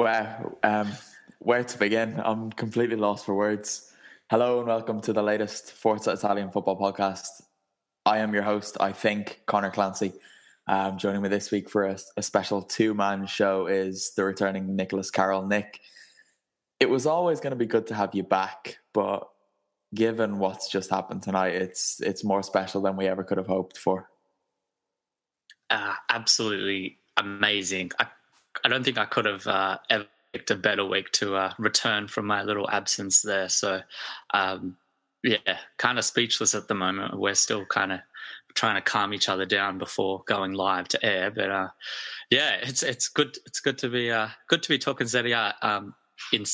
Wow, um, where to begin? I'm completely lost for words. Hello and welcome to the latest Forza Italian football podcast. I am your host, I think, Connor Clancy. Um, joining me this week for a, a special two man show is the returning Nicholas Carroll. Nick, it was always going to be good to have you back, but given what's just happened tonight, it's it's more special than we ever could have hoped for. uh, absolutely amazing. I, I don't think I could have uh, ever picked a better week to uh, return from my little absence there. So, um, yeah, kind of speechless at the moment. We're still kind of trying to calm each other down before going live to air. But uh, yeah, it's it's good. It's good to be uh, good to be talking Serie Um, in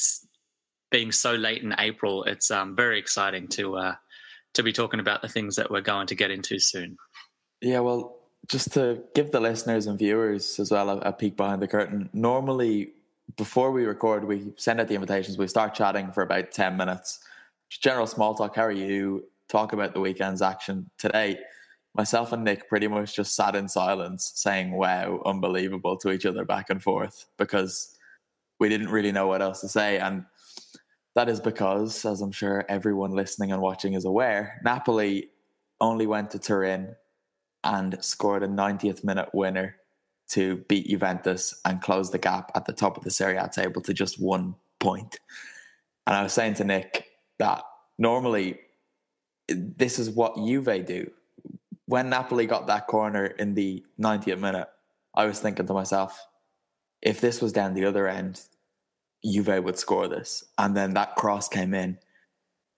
being so late in April, it's um, very exciting to uh, to be talking about the things that we're going to get into soon. Yeah, well, just to give the listeners and viewers as well a, a peek behind the curtain. Normally, before we record, we send out the invitations. We start chatting for about ten minutes. Just general small talk. How are you? Talk about the weekend's action today. Myself and Nick pretty much just sat in silence, saying "Wow, unbelievable" to each other back and forth because we didn't really know what else to say, and that is because, as I'm sure everyone listening and watching is aware, Napoli only went to Turin and scored a 90th minute winner to beat Juventus and close the gap at the top of the Serie A table to just one point. And I was saying to Nick that normally this is what Juve do. When Napoli got that corner in the 90th minute, I was thinking to myself, if this was down the other end, Juve would score this. And then that cross came in,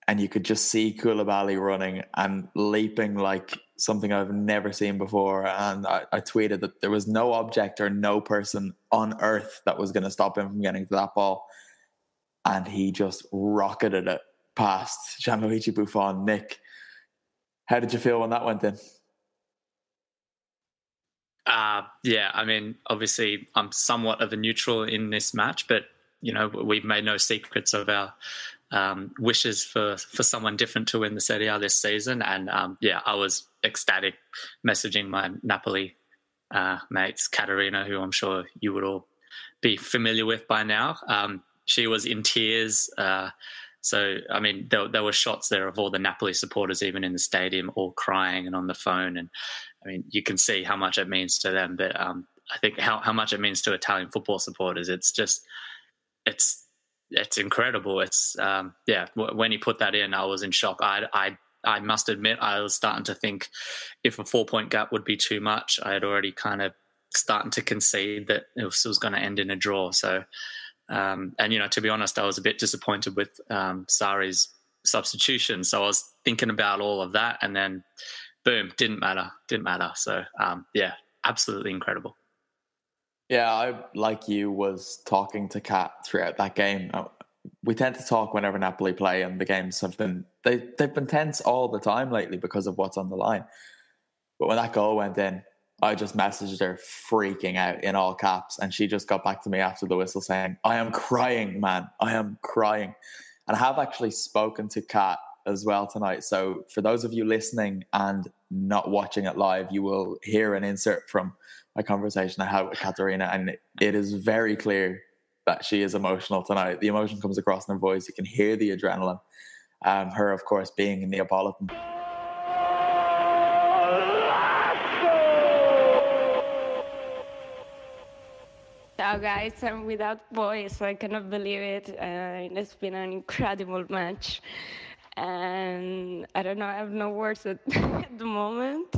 and you could just see Koulibaly running and leaping like something I've never seen before. And I, I tweeted that there was no object or no person on earth that was going to stop him from getting to that ball. And he just rocketed it past Gianluigi Buffon. Nick, how did you feel when that went in? Uh, yeah, I mean, obviously, I'm somewhat of a neutral in this match, but you know, we've made no secrets of our um, wishes for for someone different to win the Serie A this season. And um, yeah, I was ecstatic messaging my Napoli uh, mates, Katerina, who I'm sure you would all be familiar with by now. Um, she was in tears. Uh, so, I mean, there, there were shots there of all the Napoli supporters, even in the stadium, all crying and on the phone. And I mean, you can see how much it means to them. But um, I think how, how much it means to Italian football supporters. It's just, it's it's incredible. It's um, yeah. w- When he put that in, I was in shock. I I I must admit, I was starting to think if a four point gap would be too much. I had already kind of starting to concede that it was, was going to end in a draw. So, um, and you know, to be honest, I was a bit disappointed with um, Sarri's substitution. So I was thinking about all of that, and then boom, didn't matter, didn't matter. So um, yeah, absolutely incredible. Yeah, I like you was talking to Kat throughout that game. Uh, we tend to talk whenever Napoli play, and the games have been they they've been tense all the time lately because of what's on the line. But when that goal went in, I just messaged her freaking out in all caps, and she just got back to me after the whistle saying, "I am crying, man. I am crying." And I have actually spoken to Kat as well tonight. So for those of you listening and not watching it live, you will hear an insert from my conversation I had with Katarina, and it is very clear that she is emotional tonight. The emotion comes across in her voice. You can hear the adrenaline. Um, her, of course, being in Neapolitan. Ciao guys, I'm without voice. I cannot believe it. Uh, it's been an incredible match. And I don't know, I have no words at, at the moment.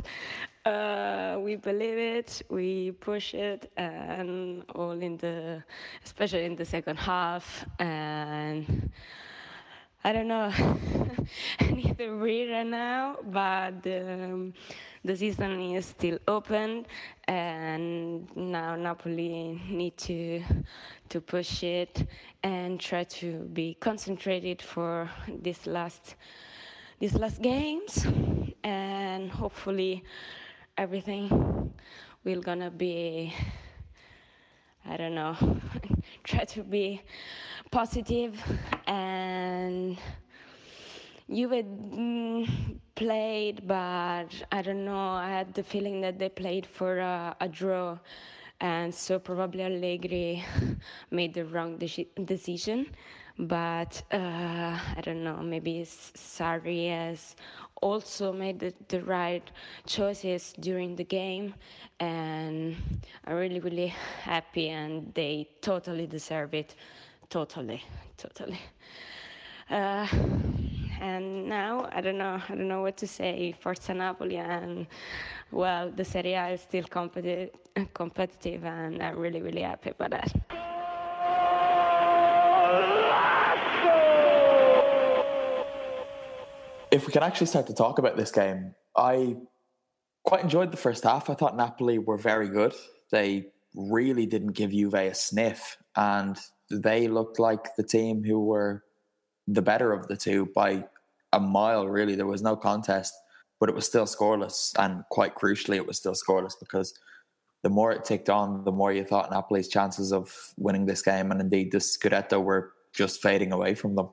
Uh, we believe it, we push it, and all in the, especially in the second half. And I don't know, need to breathe right now, but um, the season is still open, and now Napoli need to to push it and try to be concentrated for this last these last games, and hopefully everything will gonna be I don't know try to be positive and Juve mm, played, but I don't know. I had the feeling that they played for a, a draw, and so probably Allegri made the wrong de- decision. But uh, I don't know. Maybe Sarri has also made the, the right choices during the game, and I'm really, really happy, and they totally deserve it. Totally, totally. Uh, and now I don't know. I don't know what to say. Forza Napoli, and well, the Serie A is still competitive, competitive, and I'm really, really happy about that. If we can actually start to talk about this game, I quite enjoyed the first half. I thought Napoli were very good. They really didn't give Juve a sniff, and they looked like the team who were the better of the two by a mile, really. There was no contest, but it was still scoreless. And quite crucially, it was still scoreless because the more it ticked on, the more you thought Napoli's chances of winning this game and indeed the Scudetto were just fading away from them.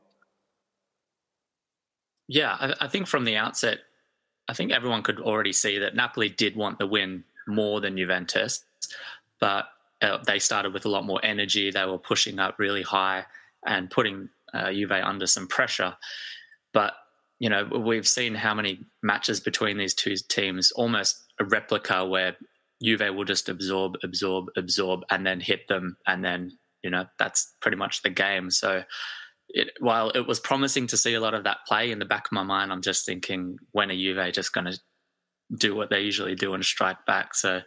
Yeah, I, I think from the outset, I think everyone could already see that Napoli did want the win more than Juventus, but uh, they started with a lot more energy. They were pushing up really high and putting uh, Juve under some pressure. But you know, we've seen how many matches between these two teams, almost a replica where Juve will just absorb, absorb, absorb, and then hit them, and then you know that's pretty much the game. So, it, while it was promising to see a lot of that play in the back of my mind, I'm just thinking, when are Juve just going to do what they usually do and strike back? So,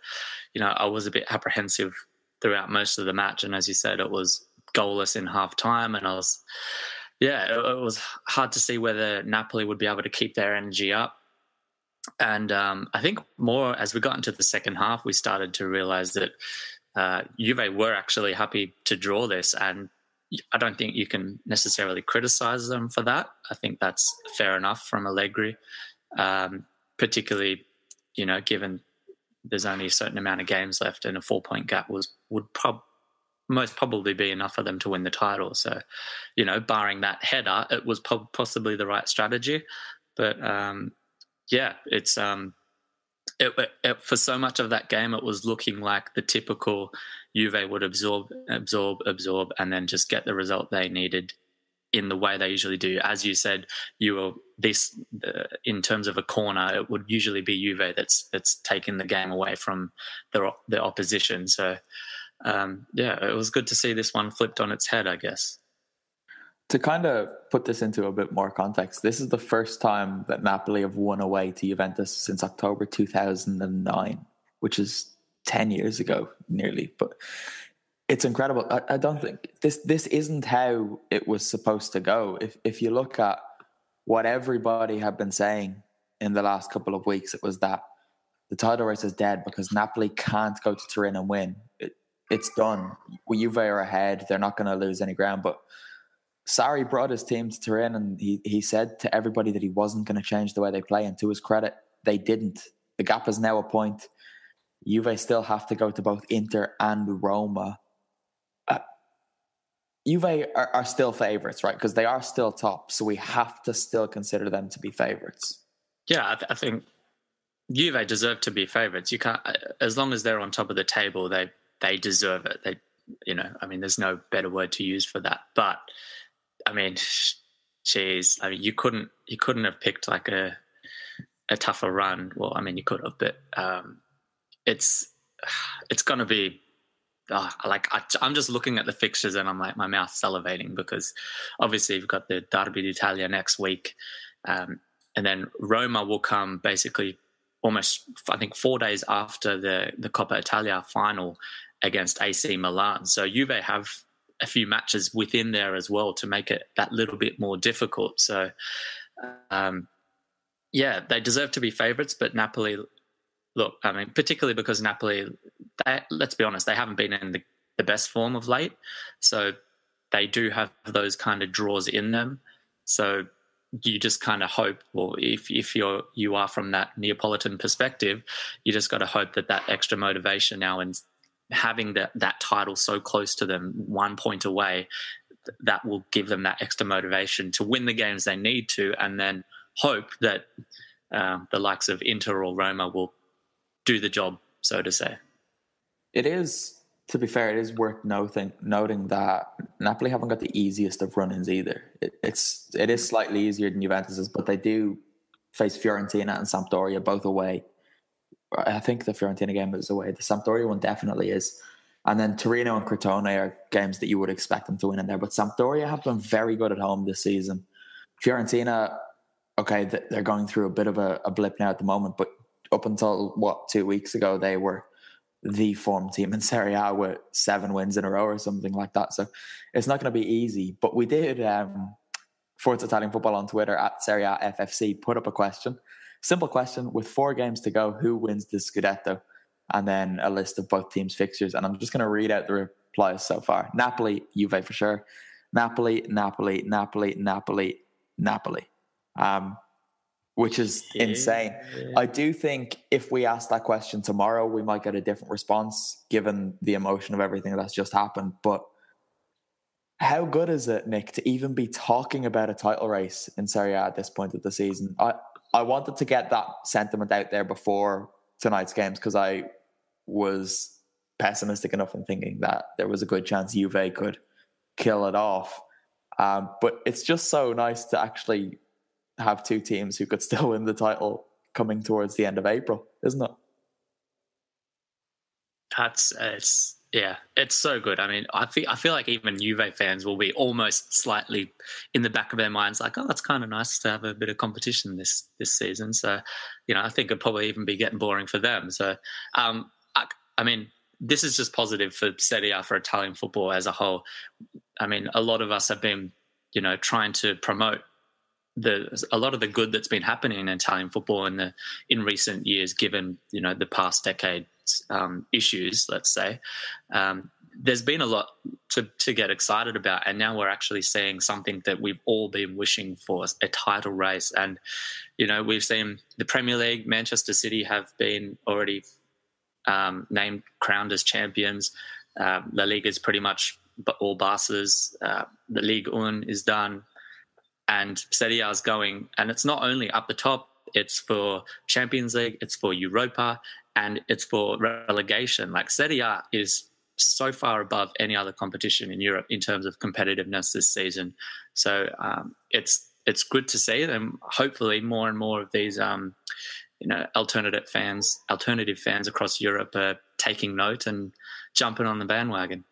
you know, I was a bit apprehensive throughout most of the match, and as you said, it was goalless in half time, and I was yeah, it, it, was hard to see whether Napoli would be able to keep their energy up. And um, I think more as we got into the second half, we started to realize that uh, Juve were actually happy to draw this. And I don't think you can necessarily criticize them for that. I think that's fair enough from Allegri, um, particularly, you know, given there's only a certain amount of games left and a four point gap was would prob- most probably be enough for them to win the title. So, you know, barring that header, it was po- possibly the right strategy. But um, yeah, it's um, it, it, for so much of that game, it was looking like the typical Juve would absorb, absorb, absorb, and then just get the result they needed in the way they usually do. As you said, you were this uh, in terms of a corner, it would usually be Juve that's that's taking the game away from the the opposition. So um, yeah, it was good to see this one flipped on its head, I guess. To kind of put this into a bit more context, this is the first time that Napoli have won away to Juventus since October 2009, which is 10 years ago nearly. But it's incredible. I, I don't think this this isn't how it was supposed to go. If if you look at what everybody had been saying in the last couple of weeks, it was that the title race is dead because Napoli can't go to Turin and win. It, it's done. Juve are ahead. They're not going to lose any ground. But Sarri brought his team to Turin and he, he said to everybody that he wasn't going to change the way they play. And to his credit, they didn't. The gap is now a point. Juve still have to go to both Inter and Roma. Uh, Juve are, are still favourites, right? Because they are still top. So we have to still consider them to be favourites. Yeah, I, th- I think Juve deserve to be favourites. You can't, uh, as long as they're on top of the table, they they deserve it. They, you know, I mean, there's no better word to use for that. But I mean, geez, I mean, you couldn't you couldn't have picked like a a tougher run. Well, I mean, you could have, but um, it's it's to be oh, like I, am just looking at the fixtures and I'm like my mouth salivating because obviously you've got the Derby d'Italia next week, um, and then Roma will come basically almost I think four days after the the Coppa Italia final against AC Milan. So Juve have a few matches within there as well to make it that little bit more difficult. So, um, yeah, they deserve to be favourites, but Napoli, look, I mean, particularly because Napoli, they, let's be honest, they haven't been in the, the best form of late. So they do have those kind of draws in them. So you just kind of hope, well, if if you're you are from that Neapolitan perspective, you just got to hope that that extra motivation now and having that that title so close to them, one point away, that will give them that extra motivation to win the games they need to, and then hope that uh, the likes of Inter or Roma will do the job, so to say. It is, to be fair, it is worth noting noting that Napoli haven't got the easiest of run-ins either. It, it's it is slightly easier than Juventus's, but they do face Fiorentina and Sampdoria both away I think the Fiorentina game is away. The Sampdoria one definitely is. And then Torino and Crotone are games that you would expect them to win in there. But Sampdoria have been very good at home this season. Fiorentina, okay, they're going through a bit of a, a blip now at the moment, but up until what two weeks ago, they were the form team in Serie A with seven wins in a row or something like that. So it's not going to be easy. But we did um, Italian Football on Twitter at Serie A FFC put up a question Simple question with four games to go, who wins the Scudetto? And then a list of both teams' fixtures. And I'm just going to read out the replies so far Napoli, Juve for sure. Napoli, Napoli, Napoli, Napoli, Napoli. Um, which is yeah. insane. I do think if we ask that question tomorrow, we might get a different response given the emotion of everything that's just happened. But how good is it, Nick, to even be talking about a title race in Serie A at this point of the season? I, I wanted to get that sentiment out there before tonight's games because I was pessimistic enough in thinking that there was a good chance Juve could kill it off. Um, but it's just so nice to actually have two teams who could still win the title coming towards the end of April, isn't it? That's it's yeah, it's so good. I mean, I feel I feel like even Juve fans will be almost slightly in the back of their minds, like, oh, it's kind of nice to have a bit of competition this this season. So, you know, I think it'd probably even be getting boring for them. So, um, I, I mean, this is just positive for Serie A for Italian football as a whole. I mean, a lot of us have been, you know, trying to promote the a lot of the good that's been happening in Italian football in the in recent years, given you know the past decade's um, issues, let's say, um, there's been a lot to, to get excited about. And now we're actually seeing something that we've all been wishing for a title race. And, you know, we've seen the Premier League, Manchester City have been already um, named, crowned as champions. Uh, La Liga is pretty much all Barca's. Uh, the League One is done. And Serie A is going, and it's not only up the top, it's for Champions League, it's for Europa, and it's for relegation. Like Serie A is so far above any other competition in Europe in terms of competitiveness this season. So um, it's it's good to see, and hopefully more and more of these um, you know alternative fans, alternative fans across Europe are taking note and jumping on the bandwagon.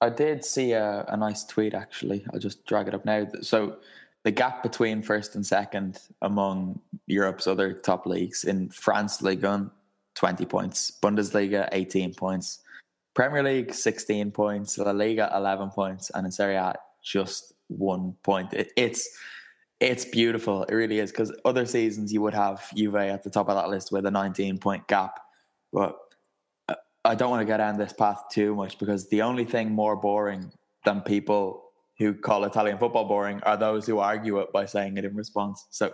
I did see a, a nice tweet actually. I'll just drag it up now. So the gap between first and second among Europe's other top leagues in France, Ligue 1, 20 points, Bundesliga, 18 points, Premier League, 16 points, La Liga, 11 points, and in Serie A, just one point. It, it's it's beautiful. It really is because other seasons you would have Juve at the top of that list with a 19 point gap, but I don't want to get down this path too much because the only thing more boring than people who call Italian football boring are those who argue it by saying it in response. So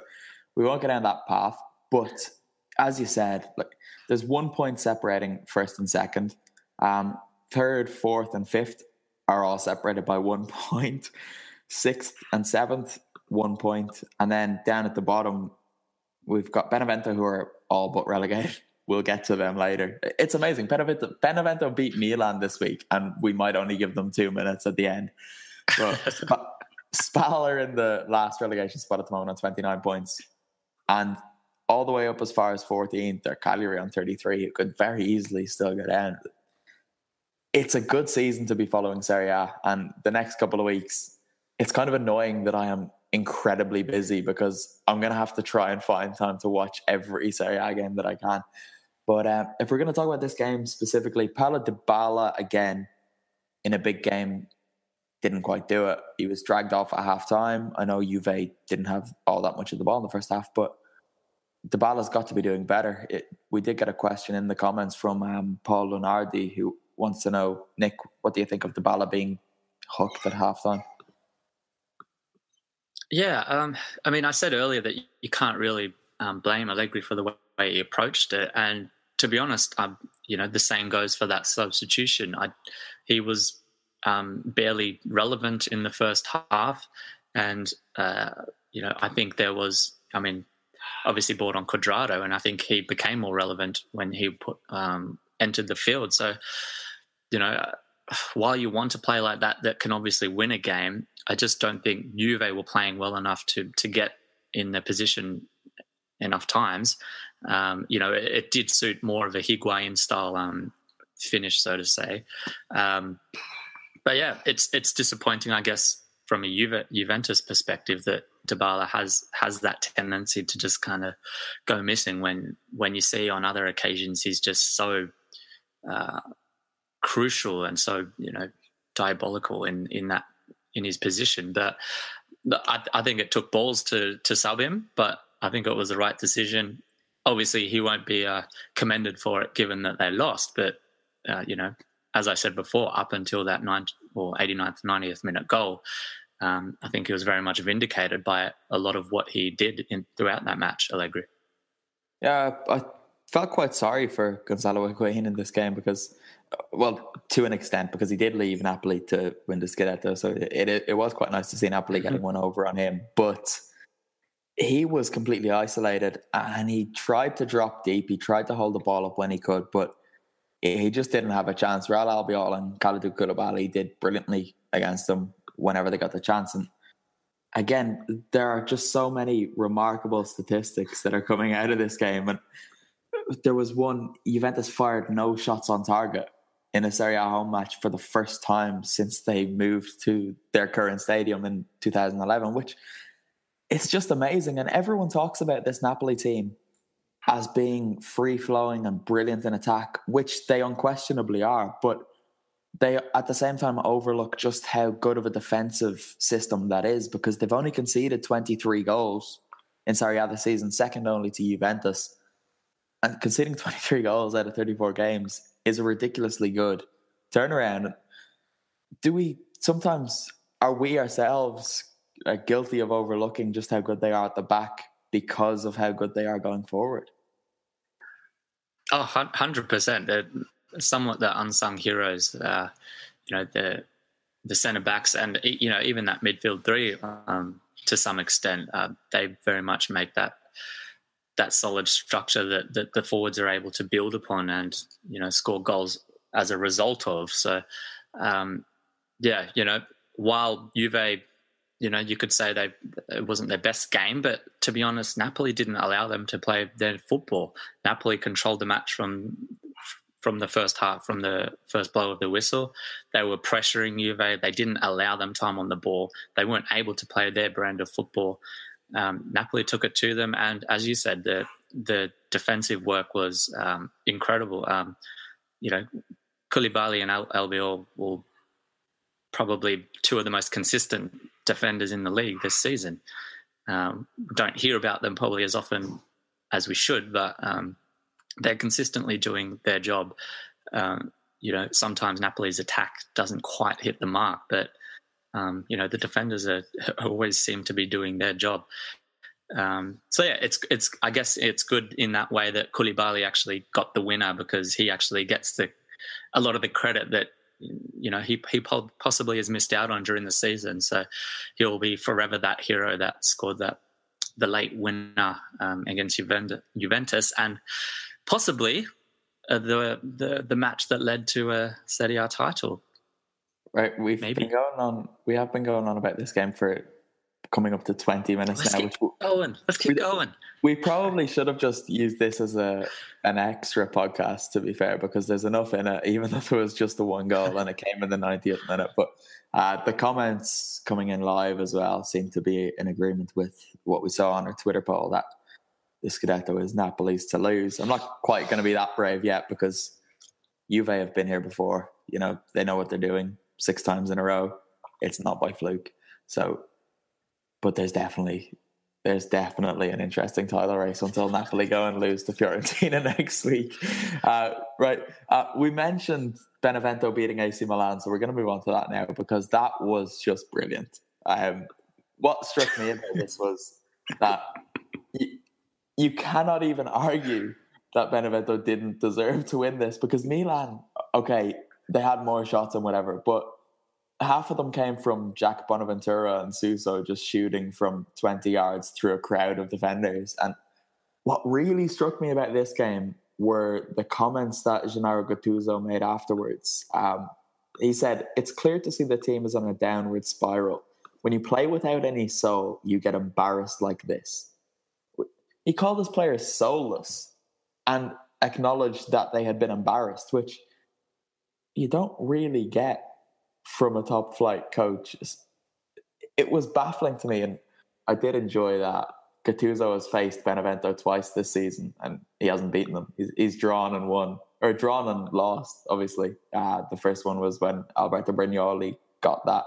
we won't get down that path. But as you said, like there's one point separating first and second. Um, third, fourth, and fifth are all separated by one point. Sixth and seventh, one point. And then down at the bottom, we've got Benevento who are all but relegated. We'll get to them later. It's amazing. Benevento, Benevento beat Milan this week, and we might only give them two minutes at the end. But Spal are in the last relegation spot at the moment on 29 points. And all the way up as far as 14th, they're Cagliari on 33, It could very easily still go down. It's a good season to be following Serie A. And the next couple of weeks, it's kind of annoying that I am incredibly busy because I'm going to have to try and find time to watch every Serie A game that I can. But um, if we're going to talk about this game specifically, Paulo Dybala again in a big game didn't quite do it. He was dragged off at halftime. I know Juve didn't have all that much of the ball in the first half, but Dybala's got to be doing better. It, we did get a question in the comments from um, Paul Lunardi who wants to know, Nick, what do you think of Dybala being hooked at halftime? Yeah, um, I mean, I said earlier that you can't really um, blame Allegri for the way he approached it, and to be honest, um, you know, the same goes for that substitution. I, he was um, barely relevant in the first half, and uh, you know, I think there was, I mean, obviously bought on Cuadrado, and I think he became more relevant when he put um, entered the field. So, you know, while you want to play like that, that can obviously win a game. I just don't think Juve were playing well enough to to get in their position enough times. Um, you know, it, it, did suit more of a Higuain style um, finish, so to say. Um, but yeah, it's it's disappointing, I guess, from a Juve, Juventus perspective that Dybala has has that tendency to just kind of go missing when when you see on other occasions he's just so uh, crucial and so you know diabolical in in that in his position. But I, I think it took balls to to sub him, but I think it was the right decision. Obviously, he won't be uh, commended for it given that they lost, but uh, you know, as I said before, up until that 90 or 89th, 90th minute goal, um, I think he was very much vindicated by a lot of what he did in, throughout that match, Allegri. Yeah, I felt quite sorry for Gonzalo Higuain in this game because well, to an extent, because he did leave Napoli to win the Scudetto, so it, it, it was quite nice to see Napoli getting mm-hmm. one over on him. But he was completely isolated, and he tried to drop deep. He tried to hold the ball up when he could, but he just didn't have a chance. Raul Albiol and Kalidou Koulibaly did brilliantly against them whenever they got the chance, and again, there are just so many remarkable statistics that are coming out of this game, and there was one Juventus fired no shots on target in a Serie A home match for the first time since they moved to their current stadium in 2011, which it's just amazing. And everyone talks about this Napoli team as being free flowing and brilliant in attack, which they unquestionably are. But they at the same time overlook just how good of a defensive system that is because they've only conceded 23 goals in Serie A this season, second only to Juventus. And conceding 23 goals out of 34 games is a ridiculously good turnaround. Do we sometimes are we ourselves uh, guilty of overlooking just how good they are at the back because of how good they are going forward? Oh, 100%. They're somewhat the unsung heroes. Uh, you know, the the centre backs and you know even that midfield three um, to some extent uh, they very much make that that solid structure that, that the forwards are able to build upon and you know score goals as a result of. So um, yeah, you know, while Juve, you know, you could say they it wasn't their best game, but to be honest, Napoli didn't allow them to play their football. Napoli controlled the match from from the first half, from the first blow of the whistle. They were pressuring Juve. They didn't allow them time on the ball. They weren't able to play their brand of football um, Napoli took it to them, and as you said, the the defensive work was um, incredible. Um, you know, Koulibaly and Al- Albiol will probably two of the most consistent defenders in the league this season. Um, don't hear about them probably as often as we should, but um, they're consistently doing their job. um, you know, sometimes Napoli's attack doesn't quite hit the mark, but um, you know, the defenders are always seem to be doing their job. Um, so yeah, it's it's I guess it's good in that way that Koulibaly actually got the winner because he actually gets the a lot of the credit that you know he he possibly has missed out on during the season. So he'll be forever that hero that scored that the late winner um, against Juventus and possibly uh, the the the match that led to a Serie A title. Right, we've Maybe. been going on. We have been going on about this game for coming up to twenty minutes Let's now. Keep which, going. Let's keep we, going. We probably should have just used this as a an extra podcast. To be fair, because there's enough in it, even if it was just the one goal and it came in the 90th minute. But uh, the comments coming in live as well seem to be in agreement with what we saw on our Twitter poll that the Scudetto is Napoli's to lose. I'm not quite going to be that brave yet because Juve have been here before. You know, they know what they're doing six times in a row. It's not by fluke. So, but there's definitely there's definitely an interesting title race until Napoli go and lose to Fiorentina next week. Uh, right. Uh, we mentioned Benevento beating AC Milan, so we're going to move on to that now because that was just brilliant. Um, what struck me about this was that you cannot even argue that Benevento didn't deserve to win this because Milan, okay, they had more shots and whatever, but half of them came from Jack Bonaventura and Suso just shooting from 20 yards through a crowd of defenders. And what really struck me about this game were the comments that Gennaro Gattuso made afterwards. Um, he said, It's clear to see the team is on a downward spiral. When you play without any soul, you get embarrassed like this. He called his players soulless and acknowledged that they had been embarrassed, which you don't really get from a top flight coach. It was baffling to me, and I did enjoy that. Gattuso has faced Benevento twice this season, and he hasn't beaten them. He's, he's drawn and won, or drawn and lost. Obviously, uh, the first one was when Alberto Brignoli got that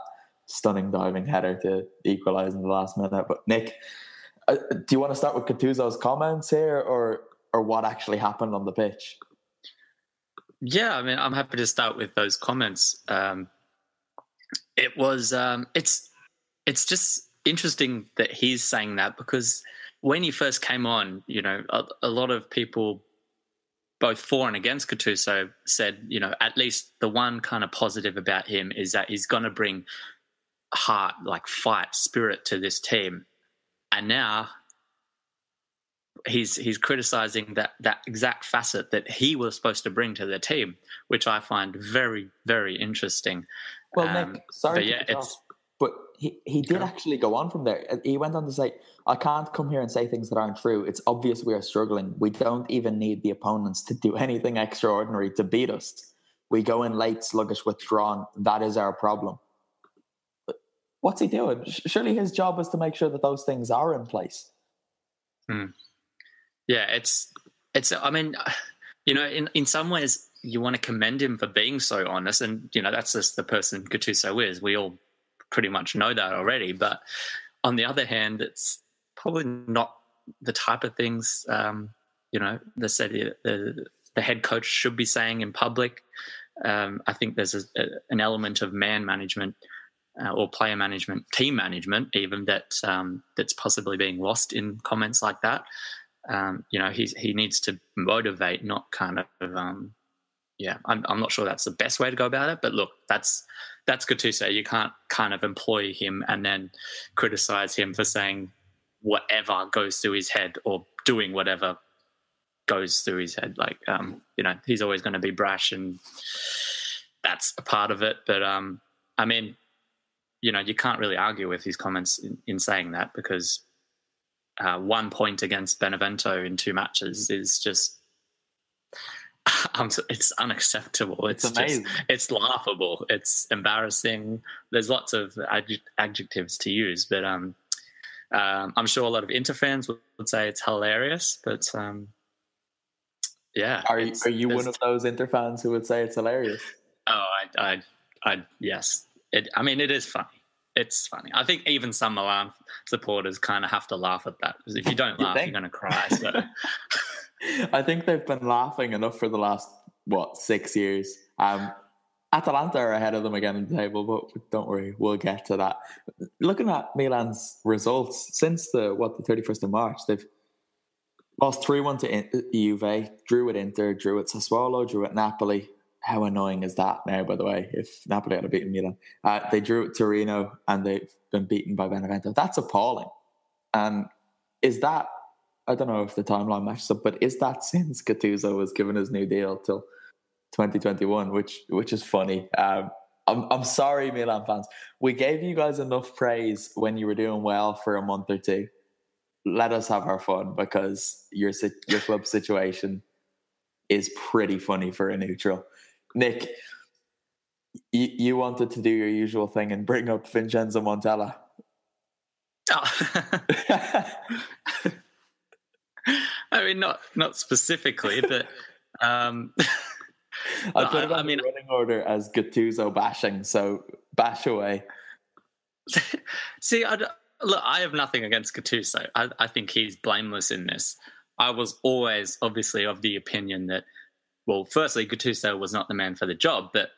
stunning diving header to equalise in the last minute. But Nick, uh, do you want to start with Gattuso's comments here, or or what actually happened on the pitch? Yeah, I mean, I'm happy to start with those comments. Um, it was, um, it's, it's just interesting that he's saying that because when he first came on, you know, a, a lot of people, both for and against Gattuso, said, you know, at least the one kind of positive about him is that he's going to bring heart, like fight, spirit to this team and now he's he's criticizing that that exact facet that he was supposed to bring to the team, which I find very very interesting. Well, um, Nick, sorry, yeah, it's. But he, he did actually go on from there. He went on to say, I can't come here and say things that aren't true. It's obvious we are struggling. We don't even need the opponents to do anything extraordinary to beat us. We go in late, sluggish, withdrawn. That is our problem what's he doing? Surely his job is to make sure that those things are in place. Hmm. Yeah, it's it's. I mean, you know, in in some ways, you want to commend him for being so honest, and you know, that's just the person Gattuso is. We all pretty much know that already. But on the other hand, it's probably not the type of things um, you know the, the the head coach should be saying in public. Um, I think there's a, a, an element of man management uh, or player management, team management, even that um, that's possibly being lost in comments like that. Um, you know, he's, he needs to motivate, not kind of. Um, yeah, I'm, I'm not sure that's the best way to go about it, but look, that's that's good to say. You can't kind of employ him and then criticize him for saying whatever goes through his head or doing whatever goes through his head. Like, um, you know, he's always going to be brash, and that's a part of it. But um, I mean, you know, you can't really argue with his comments in, in saying that because uh, one point against Benevento in two matches is just it's unacceptable. It's, it's just it's laughable. It's embarrassing. There's lots of adjectives to use, but um, um, I'm sure a lot of Inter fans would, would say it's hilarious. But um, yeah, are you, are you one of those Inter fans who would say it's hilarious? Oh, I, I, I yes, it, I mean, it is funny. It's funny. I think even some Milan supporters kind of have to laugh at that because if you don't laugh, you are going to cry. So. I think they've been laughing enough for the last what six years. Um, Atalanta are ahead of them again in the table, but don't worry, we'll get to that. Looking at Milan's results since the what the thirty first of March, they've lost three one to Juve, drew at Inter, drew at Sassuolo, drew at Napoli. How annoying is that now? By the way, if Napoli had beaten Milan, uh, they drew at Torino and they've been beaten by Benevento. That's appalling. And is that I don't know if the timeline matches up, but is that since Gattuso was given his new deal till 2021, which which is funny. Um, I'm I'm sorry, Milan fans. We gave you guys enough praise when you were doing well for a month or two. Let us have our fun because your your club situation is pretty funny for a neutral. Nick, you, you wanted to do your usual thing and bring up Vincenzo Montella. Oh. I mean, not not specifically, but um, I put it on I mean, running order as Gattuso bashing, so bash away. See, I, look, I have nothing against Gattuso. I, I think he's blameless in this. I was always obviously of the opinion that, well, firstly, Gattuso was not the man for the job, but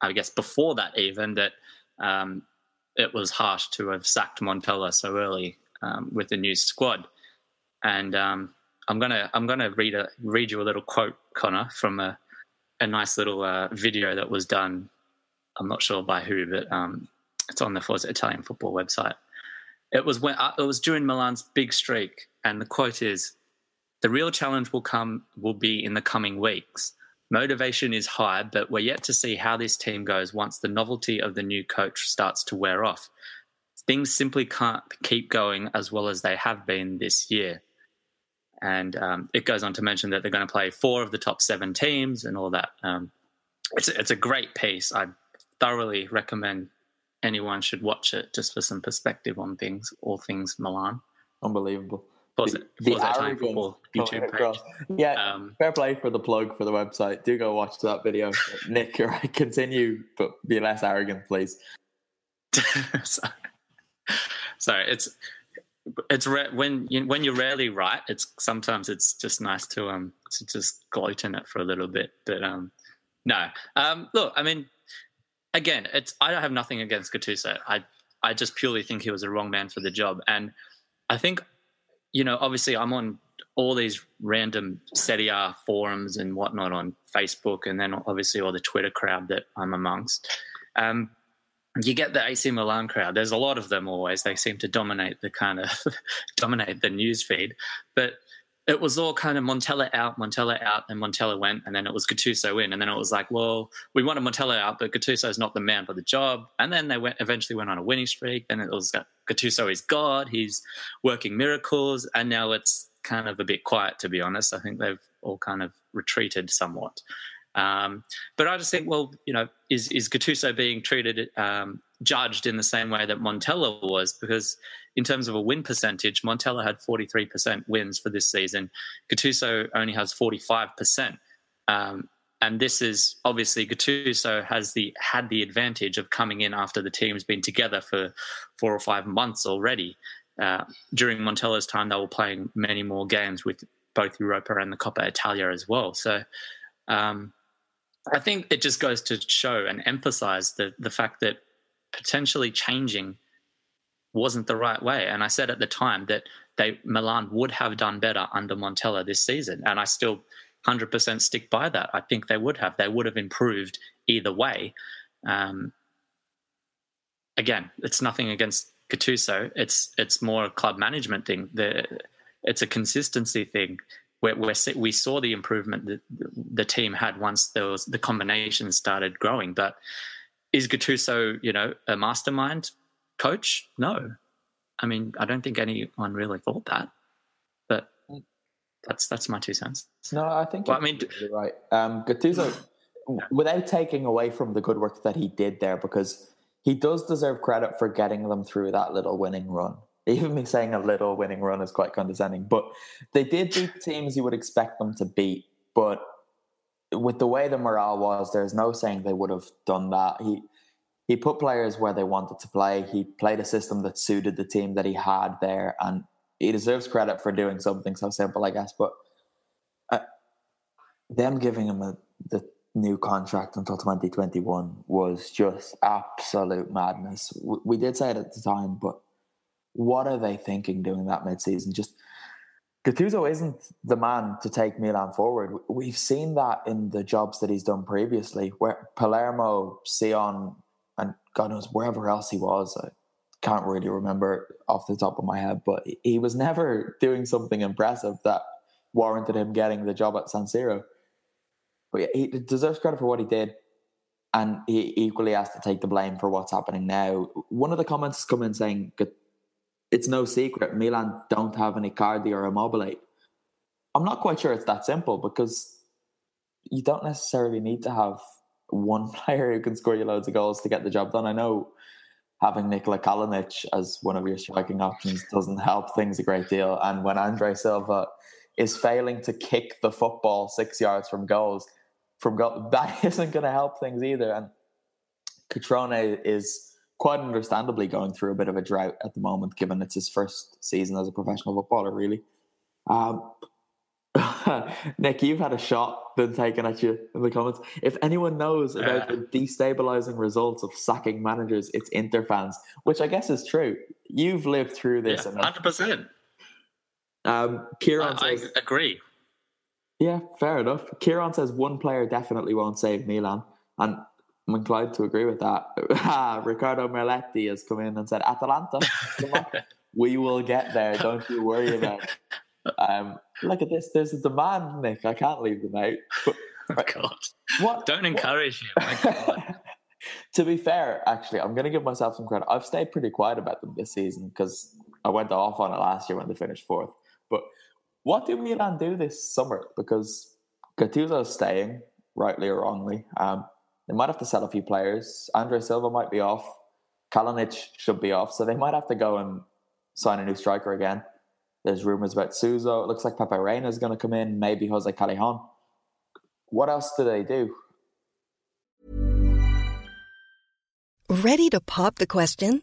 I guess before that, even that um, it was harsh to have sacked Montella so early um, with the new squad. And um, I'm gonna I'm gonna read a read you a little quote, Connor, from a a nice little uh, video that was done. I'm not sure by who, but um, it's on the Forza Italian football website. It was when uh, it was during Milan's big streak, and the quote is, "The real challenge will come will be in the coming weeks. Motivation is high, but we're yet to see how this team goes once the novelty of the new coach starts to wear off. Things simply can't keep going as well as they have been this year." And um, it goes on to mention that they're going to play four of the top seven teams and all that. Um, it's, it's a great piece. I thoroughly recommend anyone should watch it just for some perspective on things, all things Milan. Unbelievable. Pause it. pause the football YouTube page. Yeah, um, fair play for the plug for the website. Do go watch that video. Nick, Or right, continue, but be less arrogant, please. sorry. sorry, it's it's re- when you, when you're rarely right. It's sometimes it's just nice to um to just gloat in it for a little bit. But um no, um look, I mean, again, it's I don't have nothing against Gattuso. I I just purely think he was the wrong man for the job, and I think you know obviously I'm on all these random Serie A forums and whatnot on Facebook, and then obviously all the Twitter crowd that I'm amongst. Um, you get the AC Milan crowd. There's a lot of them always. They seem to dominate the kind of dominate the news feed. But it was all kind of Montella out, Montella out, and Montella went, and then it was Gattuso in, and then it was like, well, we wanted Montella out, but Gattuso's not the man for the job. And then they went eventually went on a winning streak. Then it was Gattuso is God, he's working miracles, and now it's kind of a bit quiet to be honest. I think they've all kind of retreated somewhat. Um, but I just think, well, you know, is is Gattuso being treated, um, judged in the same way that Montella was? Because in terms of a win percentage, Montella had 43% wins for this season. Gattuso only has 45%. Um, and this is obviously Gattuso has the had the advantage of coming in after the team's been together for four or five months already. Uh, during Montella's time, they were playing many more games with both Europa and the Coppa Italia as well. So um, I think it just goes to show and emphasize the the fact that potentially changing wasn't the right way. And I said at the time that they Milan would have done better under Montella this season, and I still 100% stick by that. I think they would have. They would have improved either way. Um, again, it's nothing against Gattuso. It's it's more a club management thing. The, it's a consistency thing where, where we saw the improvement that the team had once there was the combination started growing. But is Gattuso, you know, a mastermind coach? No. I mean, I don't think anyone really thought that. But that's that's my two cents. No, I think well, I mean, right. Um, Gattuso, without taking away from the good work that he did there, because he does deserve credit for getting them through that little winning run. Even me saying a little winning run is quite condescending, but they did beat teams you would expect them to beat. But with the way the morale was, there's no saying they would have done that. He he put players where they wanted to play. He played a system that suited the team that he had there, and he deserves credit for doing something so simple, I guess. But uh, them giving him a the new contract until 2021 was just absolute madness. We did say it at the time, but what are they thinking doing that mid-season? Just Gattuso isn't the man to take Milan forward. We've seen that in the jobs that he's done previously, where Palermo, Sion, and God knows wherever else he was. I can't really remember off the top of my head, but he was never doing something impressive that warranted him getting the job at San Siro. But he deserves credit for what he did, and he equally has to take the blame for what's happening now. One of the comments has come in saying it's no secret Milan don't have any Icardi or Immobile. I'm not quite sure it's that simple because you don't necessarily need to have one player who can score you loads of goals to get the job done. I know having Nikola Kalinic as one of your striking options doesn't help things a great deal. And when Andre Silva is failing to kick the football six yards from goals, from goal, that isn't going to help things either. And Cutrone is quite understandably going through a bit of a drought at the moment, given it's his first season as a professional footballer, really. Um, Nick, you've had a shot been taken at you in the comments. If anyone knows about the destabilizing results of sacking managers, it's Inter fans, which I guess is true. You've lived through this. Hundred percent. Um, Kieran I, says, I agree. Yeah, fair enough. Kieran says one player definitely won't save Milan, and I'm inclined to agree with that. Ricardo Merletti has come in and said, Atalanta, we will get there. Don't you worry about it. Um, look at this. There's a demand, Nick. I can't leave them out. But, oh, God. What, Don't encourage what? him. to be fair, actually, I'm going to give myself some credit. I've stayed pretty quiet about them this season because I went off on it last year when they finished fourth. But what do Milan do this summer? Because Gattuso is staying, rightly or wrongly. Um, they might have to sell a few players. Andre Silva might be off. Kalinic should be off. So they might have to go and sign a new striker again. There's rumours about Suso. It looks like Pepe Reina is going to come in. Maybe Jose Callejon. What else do they do? Ready to pop the question?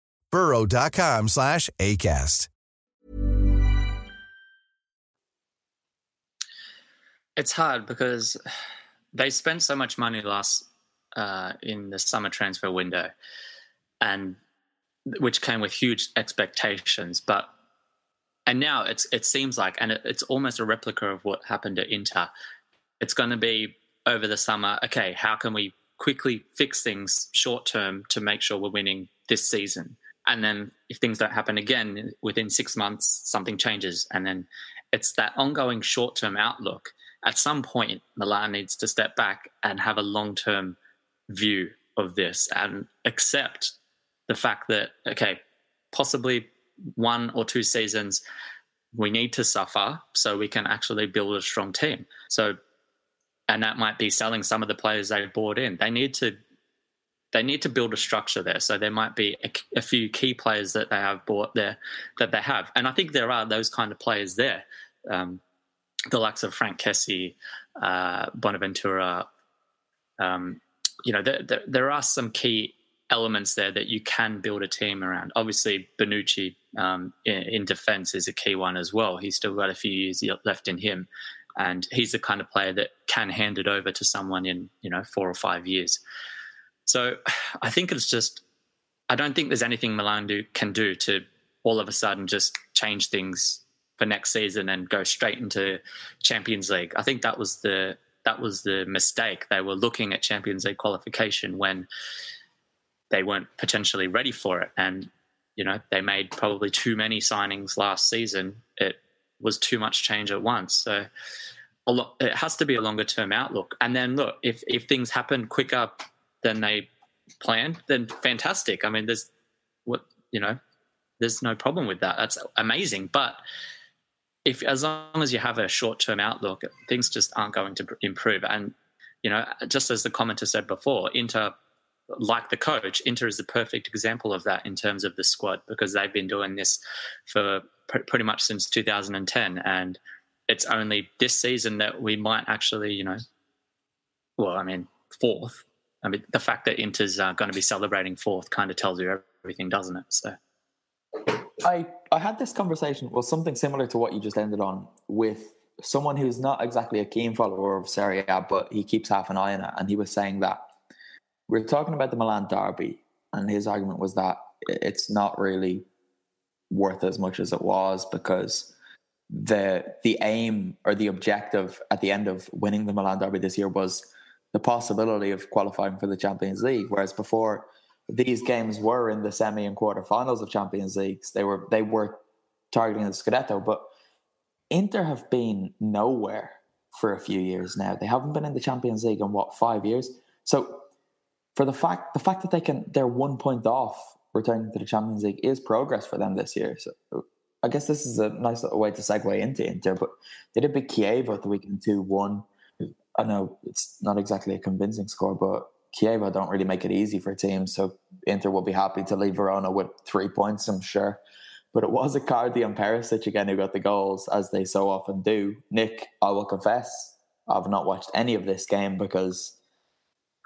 burrow.com slash ACAST. It's hard because they spent so much money last uh, in the summer transfer window, and which came with huge expectations. But and now it's it seems like, and it, it's almost a replica of what happened at Inter. It's going to be over the summer. Okay, how can we quickly fix things short term to make sure we're winning this season? And then if things don't happen again within six months, something changes, and then it's that ongoing short term outlook. At some point, Milan needs to step back and have a long term view of this and accept the fact that okay, possibly one or two seasons, we need to suffer so we can actually build a strong team. So, and that might be selling some of the players they've bought in. They need to they need to build a structure there. So there might be a, a, few key players that they have bought there that they have, and I think there are those kind of players there. Um, the likes of Franck Kessie, uh, Bonaventura. Um, you know, there, there, there, are some key elements there that you can build a team around. Obviously, Bonucci um, in, in defence is a key one as well. He's still got a few years left in him, and he's the kind of player that can hand it over to someone in you know four or five years. So I think it's just I don't think there's anything Milan do, can do to all of a sudden just change things for next season and go straight into Champions League. I think that was the that was the mistake. They were looking at Champions League qualification when they weren't potentially ready for it. And, you know, they made probably too many signings last season. It was too much change at once. So a lot. it has to be a longer term outlook. And then look, if, if things happen quicker than they planned, then fantastic. I mean, there's what, you know, there's no problem with that. That's amazing. But if as long as you have a short term outlook, things just aren't going to improve. And you know, just as the commenter said before, Inter, like the coach, Inter is the perfect example of that in terms of the squad because they've been doing this for pr- pretty much since 2010, and it's only this season that we might actually, you know, well, I mean, fourth. I mean, the fact that Inter's uh, going to be celebrating fourth kind of tells you everything, doesn't it? So. I I had this conversation, well, something similar to what you just ended on, with someone who's not exactly a keen follower of Serie A, but he keeps half an eye on it, and he was saying that we are talking about the Milan derby, and his argument was that it's not really worth as much as it was because the the aim or the objective at the end of winning the Milan derby this year was the possibility of qualifying for the Champions League, whereas before these games were in the semi and quarterfinals of Champions Leagues. They were they were targeting the Scudetto, but Inter have been nowhere for a few years now. They haven't been in the Champions League in what five years. So for the fact the fact that they can they're one point off returning to the Champions League is progress for them this year. So I guess this is a nice little way to segue into Inter. But they did beat Chievo at the weekend two one. I know it's not exactly a convincing score, but Chievo don't really make it easy for teams. So Inter will be happy to leave Verona with three points, I'm sure. But it was Icardi and Perisic again who got the goals, as they so often do. Nick, I will confess, I've not watched any of this game because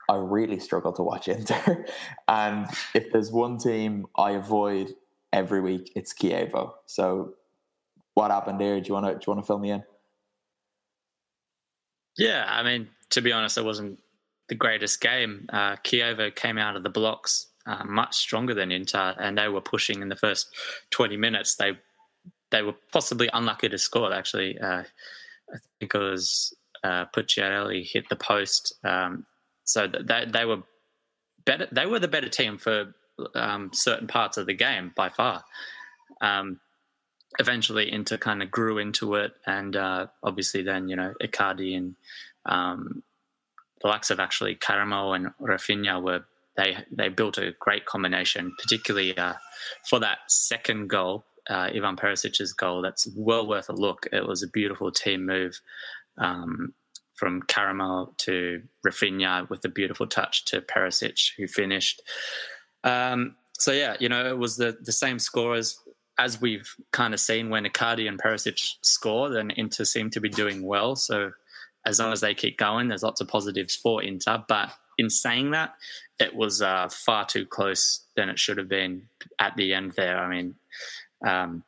I really struggle to watch Inter. and if there's one team I avoid every week, it's Chievo. So what happened there? Do you want to do you want to fill me in? Yeah, I mean, to be honest, it wasn't the greatest game. Uh, came out of the blocks uh, much stronger than Inter, and they were pushing in the first 20 minutes. They they were possibly unlucky to score. Actually, uh, I think it was uh, Pucciarelli hit the post, um, so they they were better. They were the better team for um, certain parts of the game by far. Um, eventually, Inter kind of grew into it, and uh, obviously then you know Icardi and um, the likes of actually Karamoh and Rafinha were they they built a great combination, particularly uh, for that second goal, uh, Ivan Perisic's goal. That's well worth a look. It was a beautiful team move um, from Karamoh to Rafinha with a beautiful touch to Perisic, who finished. Um, so yeah, you know, it was the the same score as we've kind of seen when Icardi and Perisic score, then Inter seem to be doing well. So as long as they keep going, there's lots of positives for Inter. But in saying that, it was uh, far too close than it should have been at the end there. I mean, um,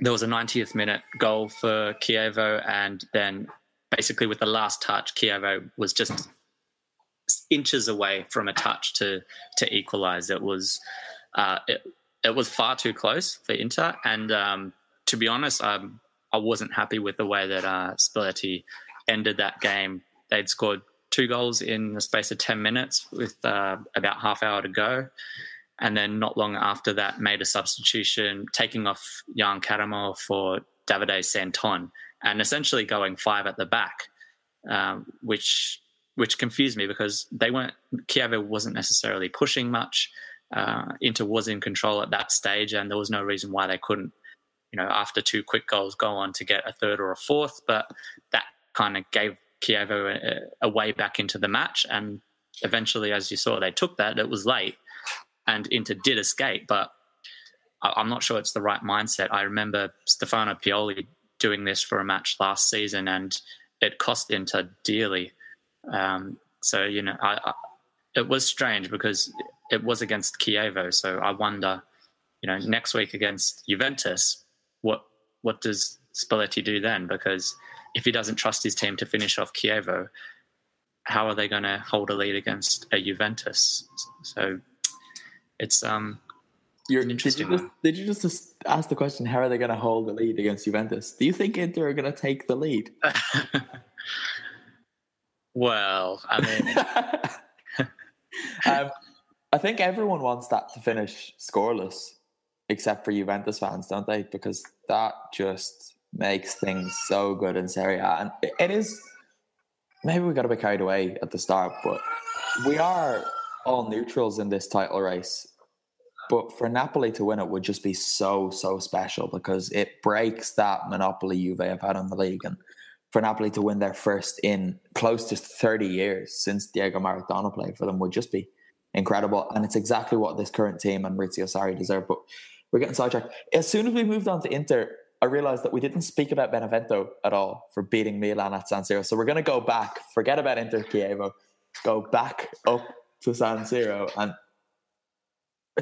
there was a 90th minute goal for Chievo, and then basically with the last touch, Chievo was just inches away from a touch to to equalise. It was uh, it, it was far too close for Inter, and um, to be honest, um, I wasn't happy with the way that uh, Spalletti ended that game. They'd scored two goals in the space of 10 minutes with uh, about half hour to go. And then not long after that, made a substitution, taking off Yann Karamoh for Davide Santon, and essentially going five at the back, um, which which confused me because they weren't Chievo wasn't necessarily pushing much. Uh, Inter was in control at that stage, and there was no reason why they couldn't, you know, after two quick goals, go on to get a third or a fourth. But that kind of gave Chievo a, a, way back into the match. And eventually, as you saw, they took that. It was late, and Inter did escape, but I'm not sure it's the right mindset. I remember Stefano Pioli doing this for a match last season, and it cost Inter dearly. Um, so you know, I, I, it was strange because it was against Chievo. So I wonder, you know, next week against Juventus, what what does Spalletti do then? Because if he doesn't trust his team to finish off Chievo, how are they going to hold a lead against a Juventus? So it's um. You're, an did, interesting you just, did you just ask the question? How are they going to hold the lead against Juventus? Do you think Inter are going to take the lead? well, I mean, um, I think everyone wants that to finish scoreless, except for Juventus fans, don't they? Because that just makes things so good in Serie A, and it- is. Maybe we got a bit carried away at the start, but we are all neutrals in this title race. But for Napoli to win it would just be so so special because it breaks that monopoly Juve have had on the league, and for Napoli to win their first in close to 30 years since Diego Maradona played for them would just be incredible. And it's exactly what this current team and Maurizio Sarri deserve. But we're getting sidetracked. As soon as we moved on to Inter, I realized that we didn't speak about Benevento at all for beating Milan at San Siro. So we're going to go back, forget about Inter Chievo, go back up to San Siro. And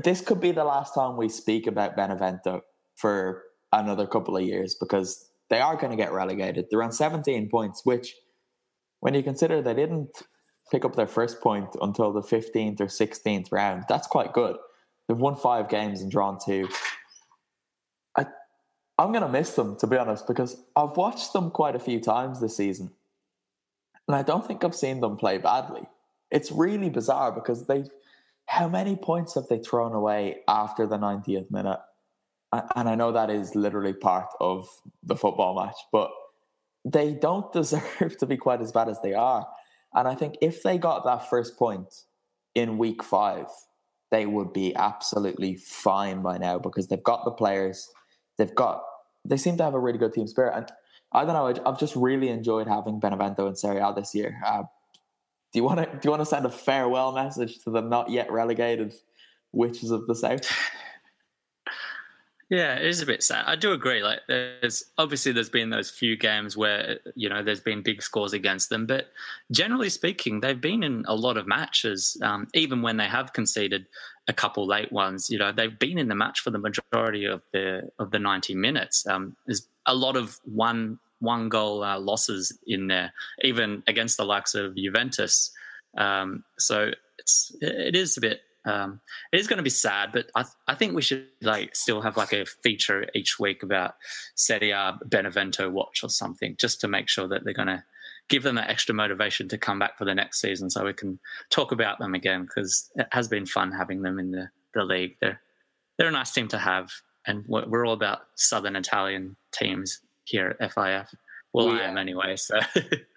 this could be the last time we speak about Benevento for another couple of years because they are going to get relegated. They're on 17 points, which, when you consider they didn't pick up their first point until the 15th or 16th round, that's quite good. They've won five games and drawn two. I, I'm going to miss them, to be honest, because I've watched them quite a few times this season. And I don't think I've seen them play badly. It's really bizarre because they, how many points have they thrown away after the 90th minute? And I know that is literally part of the football match, but they don't deserve to be quite as bad as they are. And I think if they got that first point in week five, they would be absolutely fine by now because they've got the players, they've got, they seem to have a really good team spirit. And I don't know, I've just really enjoyed having Benevento in Serie A this year. Uh, do you want to do you want to send a farewell message to the not yet relegated witches of the south? Yeah, it is a bit sad. I do agree. Like, there's obviously there's been those few games where you know there's been big scores against them, but generally speaking, they've been in a lot of matches. Um, even when they have conceded a couple late ones, you know, they've been in the match for the majority of the of the 90 minutes. Um, there's a lot of one one goal uh, losses in there, even against the likes of Juventus. Um, so it's it is a bit um, it is going to be sad, but I, I think we should like still have like a feature each week about Serie A Benevento watch or something, just to make sure that they're going to give them that extra motivation to come back for the next season, so we can talk about them again because it has been fun having them in the, the league. They're they're a nice team to have, and we're, we're all about Southern Italian teams here at FIF. Well, I am anyway. So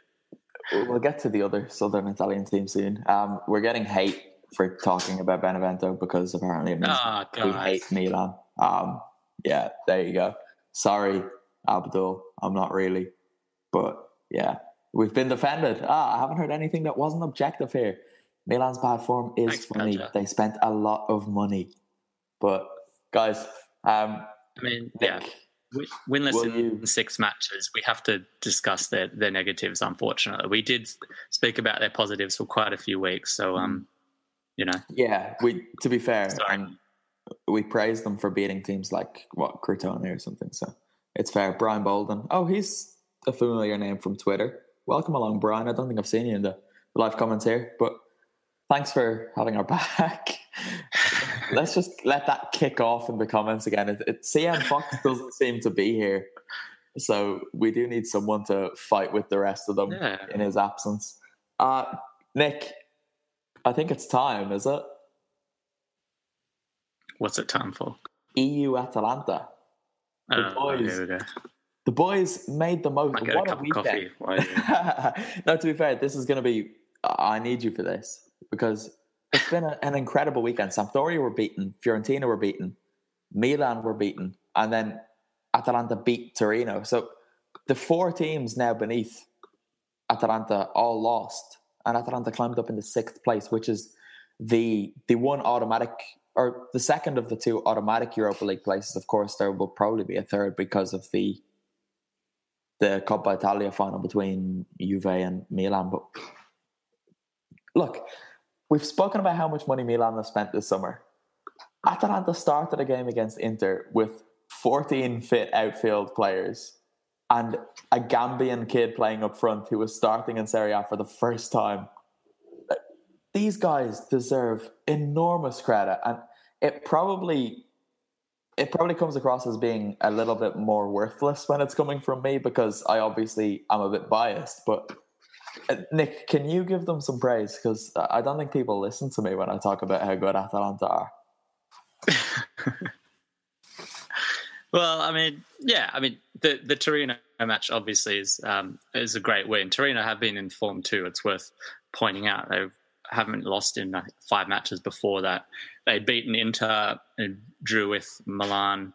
We'll we'll get to the other Southern Italian team soon. Um, we're getting hate for talking about Benevento because apparently it means oh we god, hate Milan. Um, yeah, there you go. Sorry, Abdul. I'm not really, but yeah, we've been defended. Ah, I haven't heard anything that wasn't objective here. Milan's bad form is Thanks, funny. Katja. They spent a lot of money, but guys, um, I mean, Nick, yeah. Wi- Winless in you- six matches. We have to discuss their, their negatives. Unfortunately, we did speak about their positives for quite a few weeks. So, um, you know, yeah, we to be fair, um, we praised them for beating teams like what Crotone or something. So it's fair. Brian Bolden. Oh, he's a familiar name from Twitter. Welcome along, Brian. I don't think I've seen you in the live comments here, but thanks for having our back. Let's just let that kick off in the comments again. It, it, CM Fox doesn't seem to be here, so we do need someone to fight with the rest of them Yeah. in his absence. Uh, Nick, I think it's time, is it? what's it time for? EU Atalanta. The Oh, boys. we go. The boys made the most. Might a What a cup of weekend! no, to be fair, this is going to be. I need you for this because it's been a, an incredible weekend. Sampdoria were beaten, Fiorentina were beaten, Milan were beaten, and then Atalanta beat Torino. So the four teams now beneath Atalanta all lost, and Atalanta climbed up into sixth place, which is the the one automatic or the second of the two automatic Europa League places. Of course, there will probably be a third because of the the Coppa Italia final between Juve and Milan. But look, we've spoken about how much money Milan have spent this summer. Atalanta started a game against Inter with 14 fit outfield players and a Gambian kid playing up front who was starting in Serie A for the first time. These guys deserve enormous credit, and it probably it probably comes across as being a little bit more worthless when it's coming from me because I obviously am a bit biased. But uh, Nick, can you give them some praise? Because I don't think people listen to me when I talk about how good Atalanta are. well, I mean, yeah, I mean the the Torino match obviously is um, is a great win. Torino have been in form too. It's worth pointing out they haven't lost in uh, five matches before that. They'd beaten Inter and drew with Milan.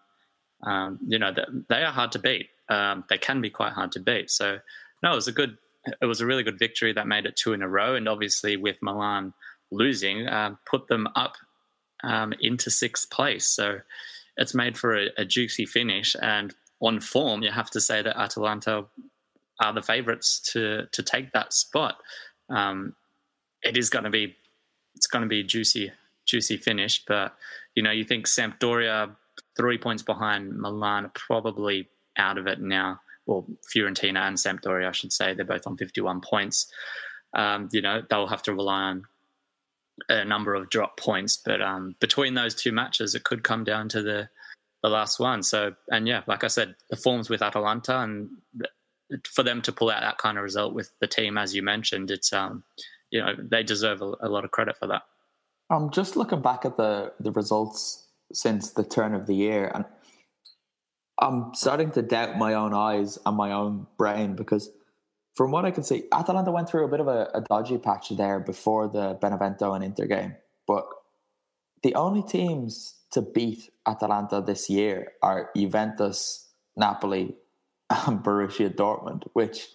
Um, you know they are hard to beat. Um, they can be quite hard to beat. So no, it was a good. It was a really good victory that made it two in a row, and obviously with Milan losing, uh, put them up um, into sixth place. So it's made for a, a, juicy finish. And on form, you have to say that Atalanta are the favourites to to take that spot. Um, it is going to be it's going to be a juicy juicy finish, but you know you think Sampdoria three points behind Milan probably out of it now. Well, Fiorentina and Sampdoria, I should say, they're both on 51 points. Um, you know, they'll have to rely on a number of drop points. But um, between those two matches, it could come down to the the last one. So, and yeah, like I said, the forms with Atalanta and for them to pull out that kind of result with the team, as you mentioned, it's um, you know, they deserve a, a lot of credit for that. I'm just looking back at the the results since the turn of the year, and I'm starting to doubt my own eyes and my own brain because from what I can see, Atalanta went through a bit of a, a dodgy patch there before the Benevento and Inter game. But the only teams to beat Atalanta this year are Juventus, Napoli, and Borussia Dortmund, which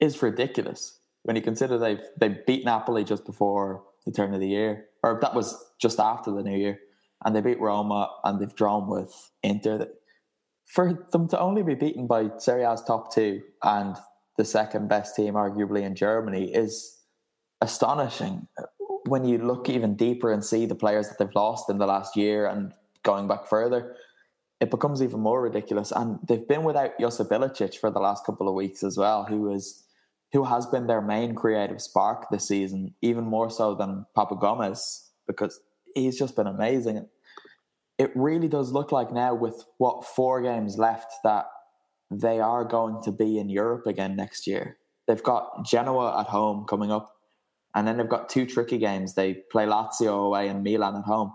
is ridiculous when you consider they've they beat Napoli just before the turn of the year, or that was just after the new year, and they beat Roma and they've drawn with Inter. For them to only be beaten by Serie A's top two and the second best team, arguably in Germany, is astonishing. When you look even deeper and see the players that they've lost in the last year and going back further, it becomes even more ridiculous. And they've been without Josip Ilicic for the last couple of weeks as well, who is who has been their main creative spark this season, even more so than Papu Gomez, because he's just been amazing. It really does look like now, with what four games left, that they are going to be in Europe again next year. They've got Genoa at home coming up, and then they've got two tricky games. They play Lazio away and Milan at home.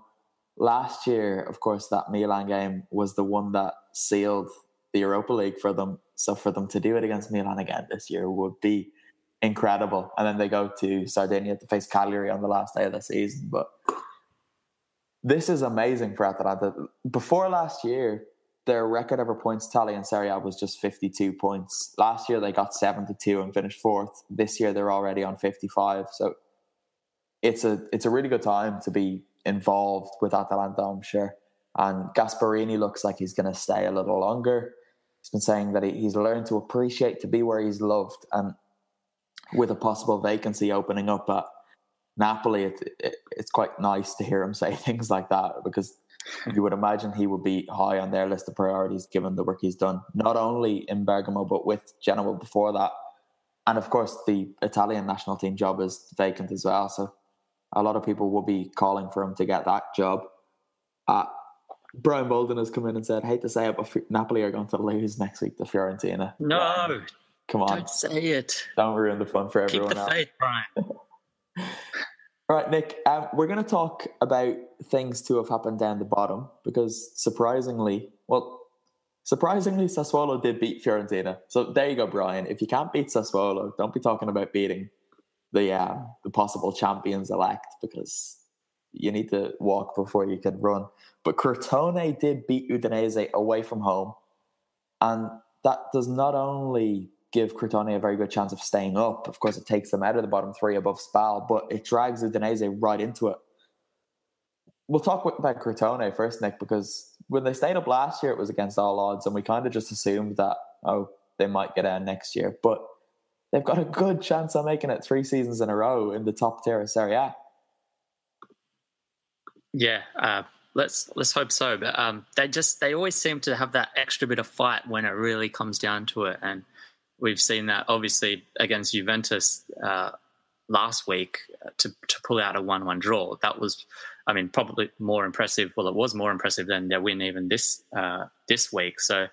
Last year, of course, that Milan game was the one that sealed the Europa League for them. So for them to do it against Milan again this year would be incredible. And then they go to Sardinia to face Cagliari on the last day of the season. But this is amazing for Atalanta. Before last year, their record ever points tally in Serie A was just 52 points. Last year they got 72 and finished fourth. This year they're already on 55. So it's a it's a really good time to be involved with Atalanta, I'm sure. And Gasperini looks like he's going to stay a little longer. He's been saying that he, he's learned to appreciate to be where he's loved, and with a possible vacancy opening up at Napoli, it, it, it's quite nice to hear him say things like that because you would imagine he would be high on their list of priorities given the work he's done, not only in Bergamo, but with Genoa before that. And of course, the Italian national team job is vacant as well. So a lot of people will be calling for him to get that job. Uh, Brian Bolden has come in and said, hate to say it, but Napoli are going to lose next week to Fiorentina. No. Brian, come on. Don't say it. Don't ruin the fun for everyone Keep the else. faith, Brian. Right, Nick, um, we're going to talk about things to have happened down the bottom because surprisingly, well, surprisingly, Sassuolo did beat Fiorentina. So there you go, Brian. If you can't beat Sassuolo, don't be talking about beating the uh, the possible champions elect because you need to walk before you can run. But Crotone did beat Udinese away from home, and that does not only give Crotone a very good chance of staying up. Of course, it takes them out of the bottom three above Spal, but it drags Udinese right into it. We'll talk about Crotone first, Nick, because when they stayed up last year, it was against all odds, and we kind of just assumed that, oh, they might get out next year. But they've got a good chance of making it three seasons in a row in the top tier of Serie A. Yeah, uh, let's let's hope so. But um, they just they always seem to have that extra bit of fight when it really comes down to it, and we've seen that obviously against Juventus uh, last week uh, to to pull out a one-one draw. That was, I mean, probably more impressive. Well, it was more impressive than their win even this uh, this week. So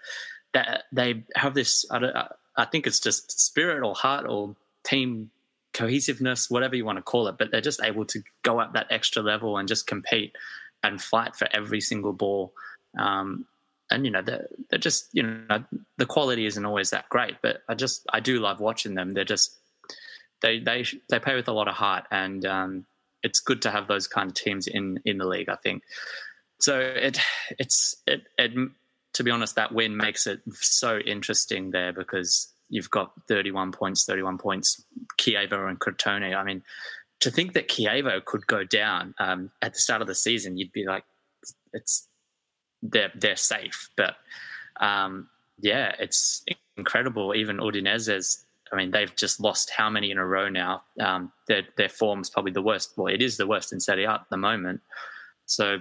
that they have this. I, I think it's just spirit or heart or team cohesiveness, whatever you want to call it. But they're just able to go up that extra level and just compete and fight for every single ball. Um, and you know they're, they're just you know the quality isn't always that great, but I just I do love watching them. They're just they they they play with a lot of heart, and um, it's good to have those kind of teams in in the league. I think so. It it's it, it to be honest, that win makes it so interesting there because you've got 31 points, 31 points, Chievo and Crotone. I mean, to think that Chievo could go down um, at the start of the season, you'd be like, it's they're they're safe. But um, yeah, it's incredible. Even Udinese's, I mean, they've just lost how many in a row now? Um, their their form's probably the worst. Well, it is the worst in Serie A at the moment. So,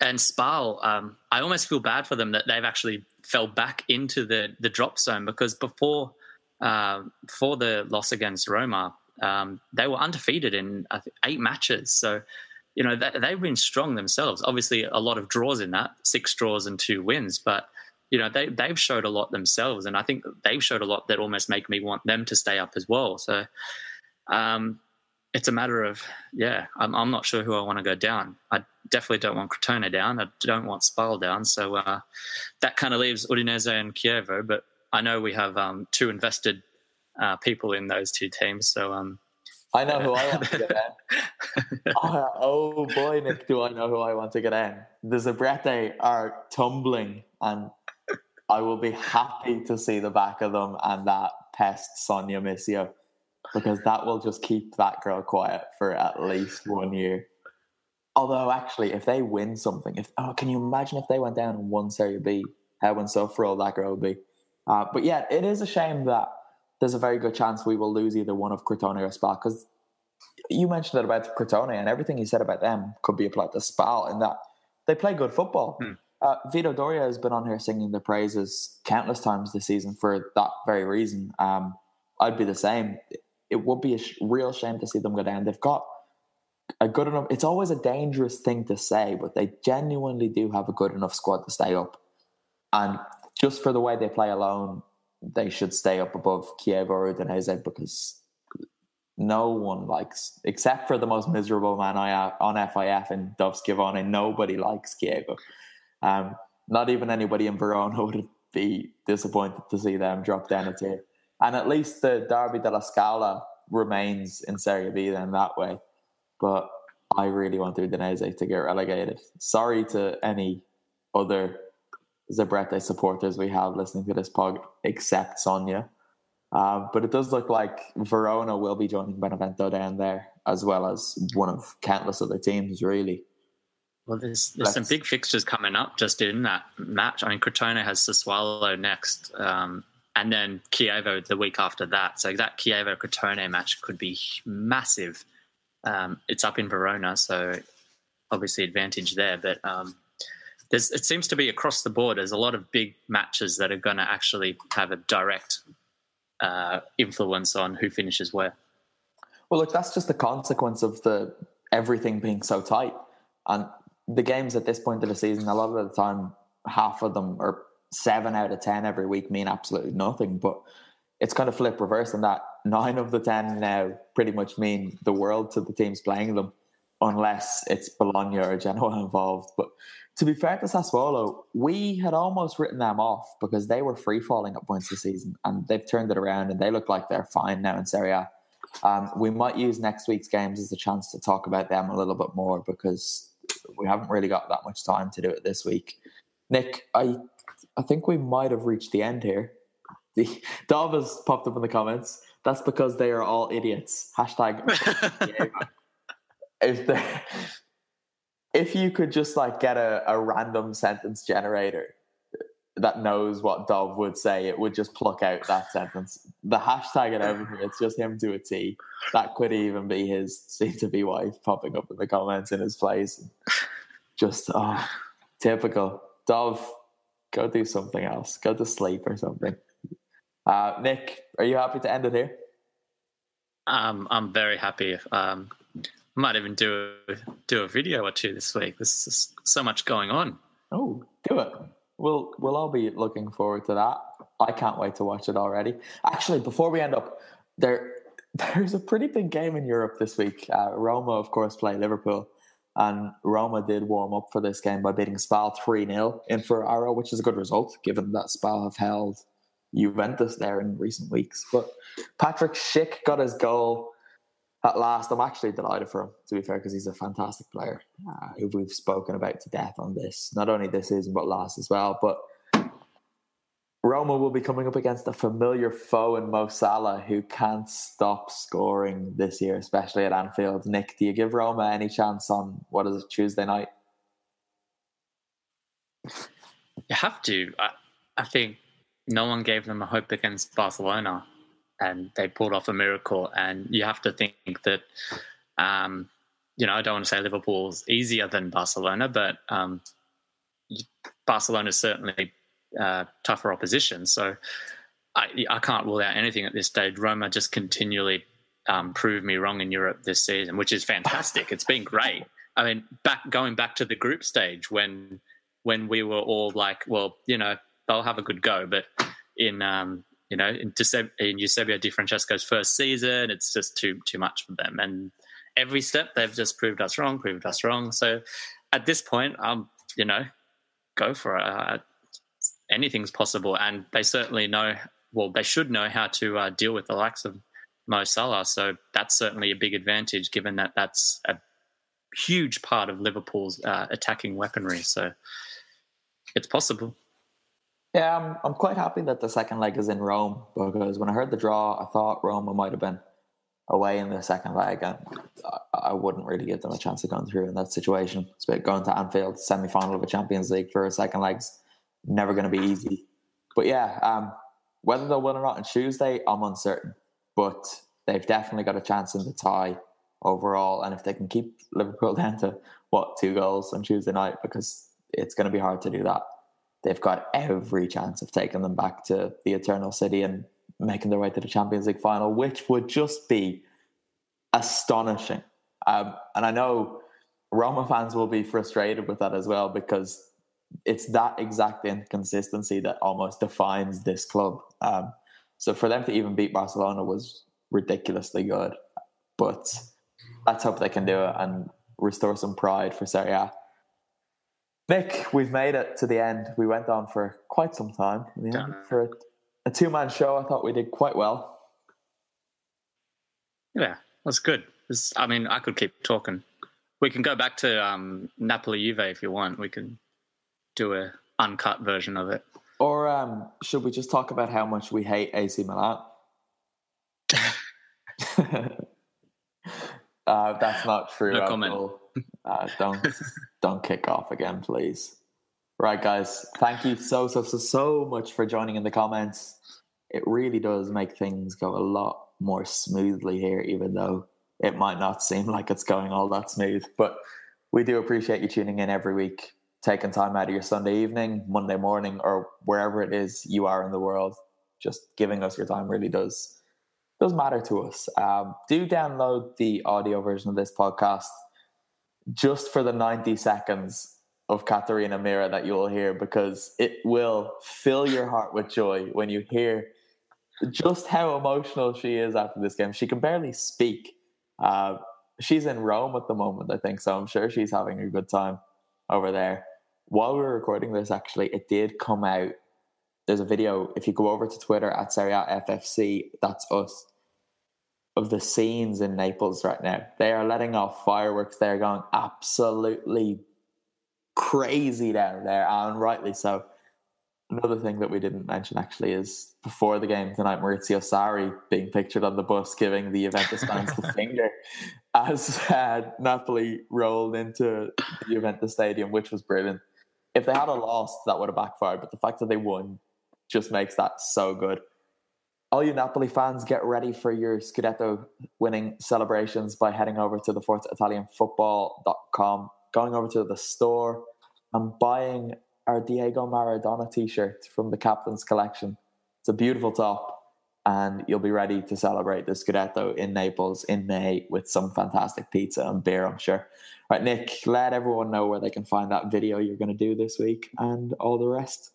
and Spal, um, I almost feel bad for them that they've actually fell back into the the drop zone because before uh, before the loss against Roma, um, they were undefeated in eight matches. So, you know, they, they've been strong themselves. Obviously, a lot of draws in that, six draws and two wins, but you know they they've showed a lot themselves, and I think they've showed a lot that almost make me want them to stay up as well. So, um, it's a matter of yeah, I'm, I'm not sure who I want to go down. I definitely don't want Crotone down. I don't want Spal down. So uh, that kind of leaves Udinese and Chievo. But I know we have um, two invested uh, people in those two teams. So um, I know who I want to get in. oh, oh, boy, Nick, do I know who I want to get in? The Zebrette are tumbling, and I will be happy to see the back of them and that pest Sonia Missio because that will just keep that girl quiet for at least one year. Although, actually, if they win something, if oh, can you imagine if they went down and won Serie B? How insufferable that girl would be. Uh, but yeah, it is a shame that there's a very good chance we will lose either one of Crotone or Spal because you mentioned it about Crotone and everything you said about them could be applied to Spal in that they play good football. Hmm. Uh, Vito Doria has been on here singing the praises countless times this season for that very reason. Um, I'd be the same. It would be a sh- real shame to see them go down. They've got a good enough. It's always a dangerous thing to say, but they genuinely do have a good enough squad to stay up. And just for the way they play alone, they should stay up above Chievo or Udinese because no one likes, except for the most miserable man I on FIF and Dov Schiavone, nobody likes Chievo. Um, not even anybody in Verona would be disappointed to see them drop down a tier. And at least the Derby della Scala remains in Serie B then that way. But I really want Udinese to get relegated. Sorry to any other Zebrette supporters we have listening to this pod, except Sonia. Uh, but it does look like Verona will be joining Benevento down there, as well as one of countless other teams, really. Well, there's, there's some big fixtures coming up just in that match. I mean, Crotone has Sassuolo next, um, and then Chievo the week after that. So that Chievo Crotone match could be massive. Um, it's up in Verona, so obviously advantage there. But um, there's it seems to be across the board. There's a lot of big matches that are going to actually have a direct uh, influence on who finishes where. Well, look, that's just the consequence of the everything being so tight, and the games at this point of the season. A lot of the time, half of them are seven out of ten every week mean absolutely nothing. But it's kind of flip reverse in that nine of the ten now pretty much mean the world to the teams playing them, unless it's Bologna or Genoa involved. But to be fair to Sassuolo, we had almost written them off because they were free falling at points this season, and they've turned it around and they look like they're fine now in Serie A. Um, we might use next week's games as a chance to talk about them a little bit more because we haven't really got that much time to do it this week. Nick, I I think we might have reached the end here. The Dov has popped up in the comments. That's because they are all idiots. Hashtag. if they if you could just like get a, a random sentence generator that knows what Dov would say, it would just pluck out that sentence. The hashtag and everything, it's just him to a T. That could even be his soon to be wife popping up in the comments in his place. Just, oh, typical. Dov, go do something else. Go to sleep or something. Uh, Nick, are you happy to end it here? Um, I'm very happy. Um, might even do a, do a video or two this week. There's just so much going on. Oh, do it. We'll we'll all be looking forward to that. I can't wait to watch it already. Actually, before we end up, there there's a pretty big game in Europe this week. Uh, Roma, of course, play Liverpool, and Roma did warm up for this game by beating Spal three 0 in Ferrara, which is a good result given that Spal have held Juventus there in recent weeks. But Patrick Schick got his goal at last. I'm actually delighted for him, to be fair, because he's a fantastic player uh, who we've spoken about to death on this, not only this season, but last as well. But Roma will be coming up against a familiar foe in Mo Salah, who can't stop scoring this year, especially at Anfield. Nick, do you give Roma any chance on what is it, Tuesday night? You have to. I, I think no one gave them a hope against Barcelona and they pulled off a miracle. And you have to think that, um, you know, I don't want to say Liverpool's easier than Barcelona, but um, Barcelona is certainly uh, tougher opposition. So I, I, can't rule out anything at this stage. Roma just continually um, proved me wrong in Europe this season, which is fantastic. It's been great. I mean, back going back to the group stage when when we were all like, well, you know, they'll have a good go, but in um, you know, in, in Eusebio Di Francesco's first season, it's just too too much for them. And every step they've just proved us wrong, proved us wrong. So at this point, um, you know, go for it. Uh, anything's possible, and they certainly know. Well, they should know how to uh, deal with the likes of Mo Salah. So that's certainly a big advantage, given that that's a huge part of Liverpool's uh, attacking weaponry. So it's possible. Yeah, I'm, I'm quite happy that the second leg is in Rome because when I heard the draw, I thought Roma might have been away in the second leg, and I, I wouldn't really give them a chance of going through in that situation. About going to Anfield, semi final of a Champions League for a second leg's never going to be easy. But yeah, um, whether they'll win or not on Tuesday, I'm uncertain. But they've definitely got a chance in the tie overall, and if they can keep Liverpool down to what two goals on Tuesday night, because it's going to be hard to do that they've got every chance of taking them back to the Eternal City and making their way to the Champions League final, which would just be astonishing. Um, and I know Roma fans will be frustrated with that as well because it's that exact inconsistency that almost defines this club. Um, so for them to even beat Barcelona was ridiculously good. But let's hope they can do it and restore some pride for Serie A. Nick, we've made it to the end. We went on for quite some time. For a, a two man show, I thought we did quite well. Yeah, that's good. It's, I mean, I could keep talking. We can go back to um, Napoli Juve if you want. We can do a uncut version of it. Or um, should we just talk about how much we hate AC Milan? uh, that's not true. No comment. Uh, don't don't kick off again, please. Right, guys. Thank you so so so so much for joining in the comments. It really does make things go a lot more smoothly here, even though it might not seem like it's going all that smooth. But we do appreciate you tuning in every week, taking time out of your Sunday evening, Monday morning, or wherever it is you are in the world. Just giving us your time really does does matter to us. Um, do download the audio version of this podcast just for the 90 seconds of Catarina Mira that you will hear because it will fill your heart with joy when you hear just how emotional she is after this game. She can barely speak. Uh, she's in Rome at the moment, I think, so I'm sure she's having a good time over there. While we were recording this, actually, it did come out. There's a video. If you go over to Twitter at Serie FFC, that's us of the scenes in Naples right now. They are letting off fireworks. They're going absolutely crazy down there, and rightly so. Another thing that we didn't mention actually is before the game tonight, Maurizio Sarri being pictured on the bus giving the Juventus fans the finger as uh, Napoli rolled into the Juventus stadium, which was brilliant. if they had a lost, that would have backfired. But the fact that they won just makes that so good. All you Napoli fans, get ready for your Scudetto winning celebrations by heading over to the ForzaItalianFootball.com, going over to the store and buying our Diego Maradona t-shirt from the captain's collection. It's a beautiful top and you'll be ready to celebrate the Scudetto in Naples in May with some fantastic pizza and beer, I'm sure. Right, Nick, let everyone know where they can find that video you're going to do this week and all the rest.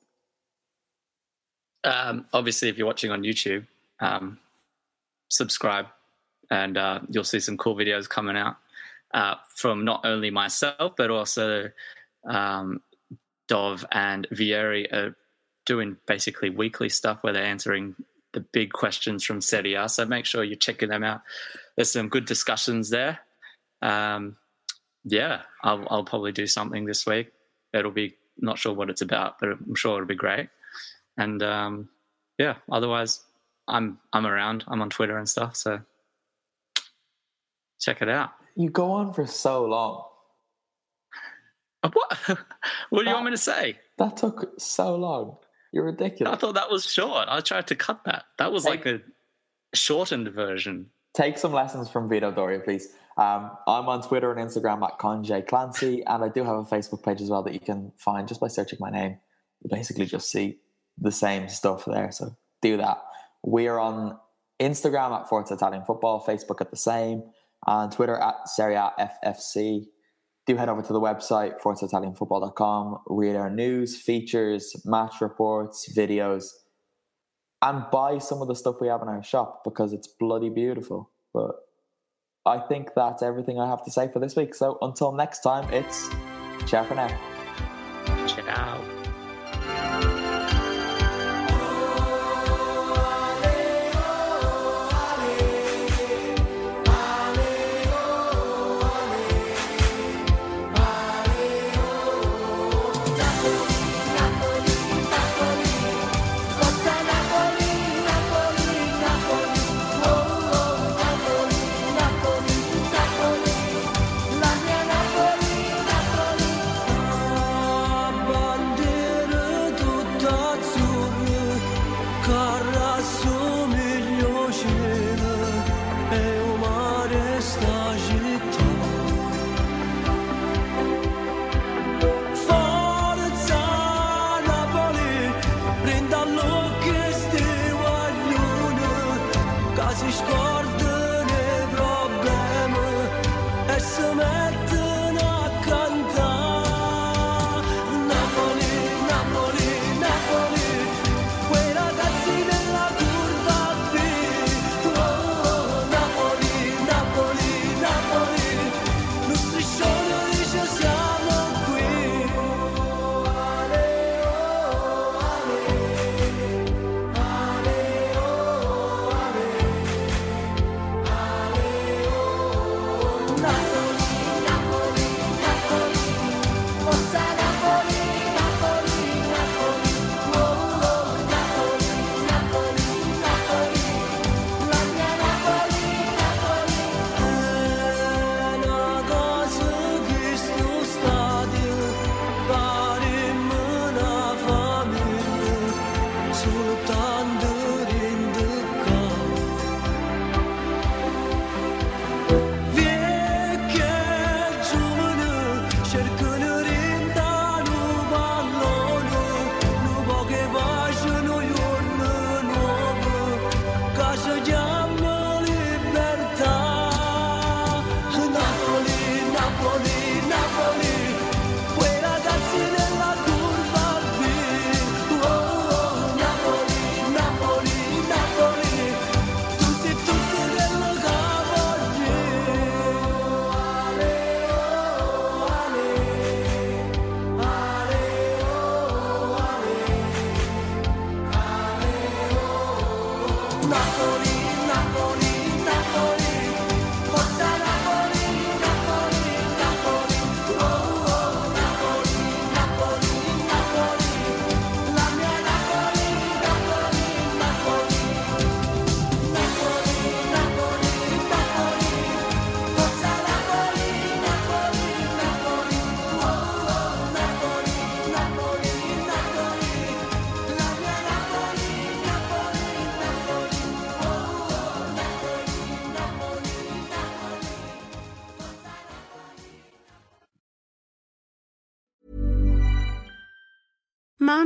Um, obviously, if you're watching on YouTube, um, subscribe and uh, you'll see some cool videos coming out uh, from not only myself, but also um, Dov and Vieri are doing basically weekly stuff where they're answering the big questions from Serie. So make sure you're checking them out. There's some good discussions there. Um, yeah, I'll, I'll probably do something this week. It'll be not sure what it's about, but I'm sure it'll be great. And um, yeah, otherwise, I'm I'm around. I'm on Twitter and stuff. So check it out. You go on for so long. Uh, what? what do you want me to say? That took so long. You're ridiculous. I thought that was short. I tried to cut that. That was Take- like a shortened version. Take some lessons from Vito Doria, please. Um, I'm on Twitter and Instagram at Conjay Clancy, and I do have a Facebook page as well that you can find just by searching my name. You basically just see the same stuff there. So do that. We're on Instagram at Forza Italian Football, Facebook at the same, and Twitter at Serie A FFC. Do head over to the website, ForzaItalianFootball.com, read our news, features, match reports, videos, and buy some of the stuff we have in our shop because it's bloody beautiful. But I think that's everything I have to say for this week. So until next time, it's ciao for now. Ciao.